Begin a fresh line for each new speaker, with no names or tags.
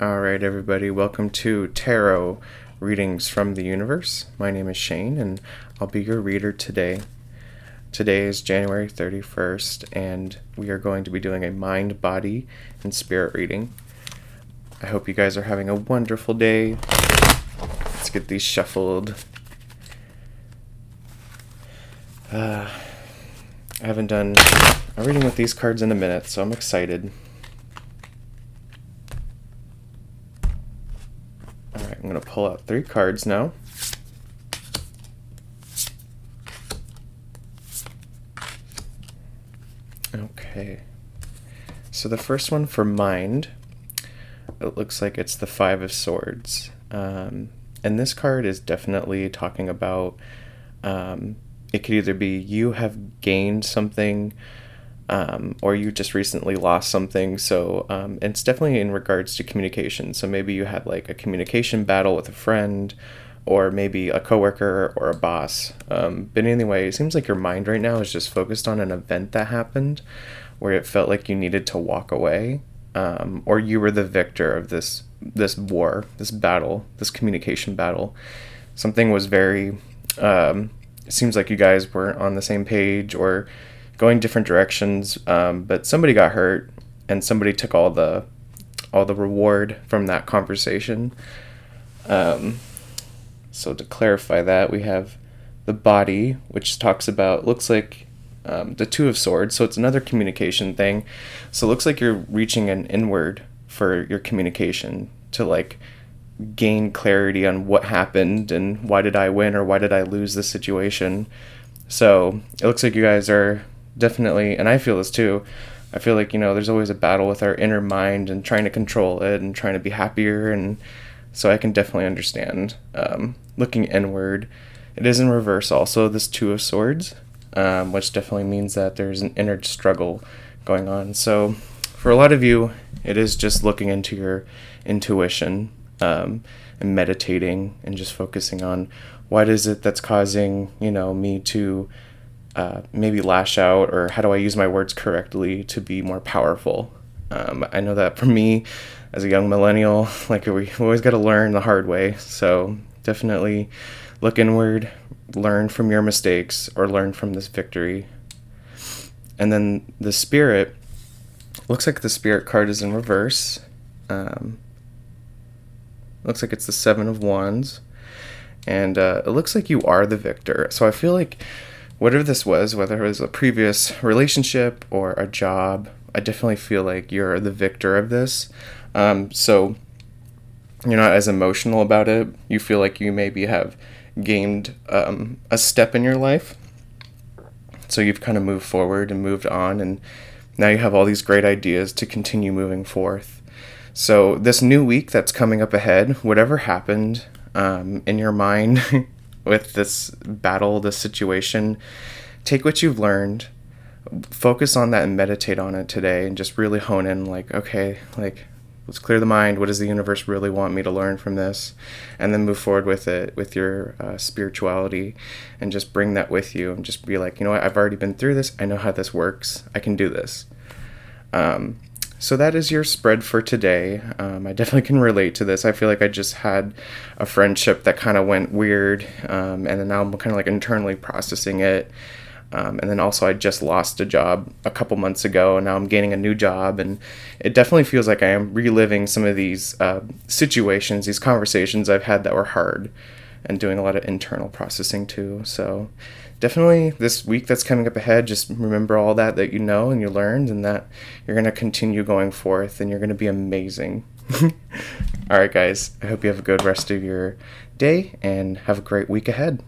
everybody. Welcome to Tarot Readings from the Universe. My name is Shane, and I'll be your reader today. Today is January 31st, and we are going to be doing a mind, body, and spirit reading. I hope you guys are having a wonderful day. Let's get these shuffled. Uh, I haven't done a reading with these cards in a minute, so I'm excited. I'm going to pull out three cards now. Okay. So the first one for mind, it looks like it's the Five of Swords. Um, and this card is definitely talking about um, it could either be you have gained something um, or you just recently lost something. So um, it's definitely in regards to communication. So maybe you had like a communication battle with a friend, or maybe a coworker or a boss. Um, but anyway, it seems like your mind right now is just focused on an event that happened, where it felt like you needed to walk away, um, or you were the victor of this this war, this battle, this communication battle. Something was very. Um, it seems like you guys weren't on the same page, or going different directions. Um, but somebody got hurt, and somebody took all the all the reward from that conversation. Um, so to clarify that, we have the body, which talks about looks like um, the two of swords. So it's another communication thing. So it looks like you're reaching an inward for your communication to like gain clarity on what happened and why did I win or why did I lose the situation. So it looks like you guys are definitely, and I feel this too. I feel like you know there's always a battle with our inner mind and trying to control it and trying to be happier, and so I can definitely understand um, looking inward. It is in reverse also this two of swords, um, which definitely means that there's an inner struggle going on. So for a lot of you, it is just looking into your intuition um, and meditating and just focusing on what is it that's causing you know me to uh, maybe lash out or how do I use my words correctly to be more powerful. Um, I know that for me, as a young millennial, like we always got to learn the hard way. So definitely look inward, learn from your mistakes, or learn from this victory. And then the spirit looks like the spirit card is in reverse. Um, looks like it's the seven of wands, and uh, it looks like you are the victor. So I feel like whatever this was, whether it was a previous relationship or a job, I definitely feel like you're the victor of this. Um, so you're not as emotional about it. You feel like you maybe have gained um, a step in your life. So you've kind of moved forward and moved on, and now you have all these great ideas to continue moving forth. So, this new week that's coming up ahead, whatever happened um, in your mind with this battle, this situation, take what you've learned, focus on that and meditate on it today and just really hone in like, okay, like let's clear the mind. What does the universe really want me to learn from this? And then move forward with it, with your uh, spirituality, and just bring that with you and just be like, you know what, I've already been through this. I know how this works. I can do this. Um, so that is your spread for today. Um, I definitely can relate to this. I feel like I just had a friendship that kind of went weird, um, and then now I'm kind of like internally processing it. Um, and then also, I just lost a job a couple months ago, and now I'm gaining a new job, and it definitely feels like I am reliving some of these uh, situations, these conversations I've had that were hard, and doing a lot of internal processing too. So definitely this week that's coming up ahead, just remember all that that you know and you learned, and that you're going to continue going forth and you're going to be amazing. all right, guys, I hope you have a good rest of your day and have a great week ahead.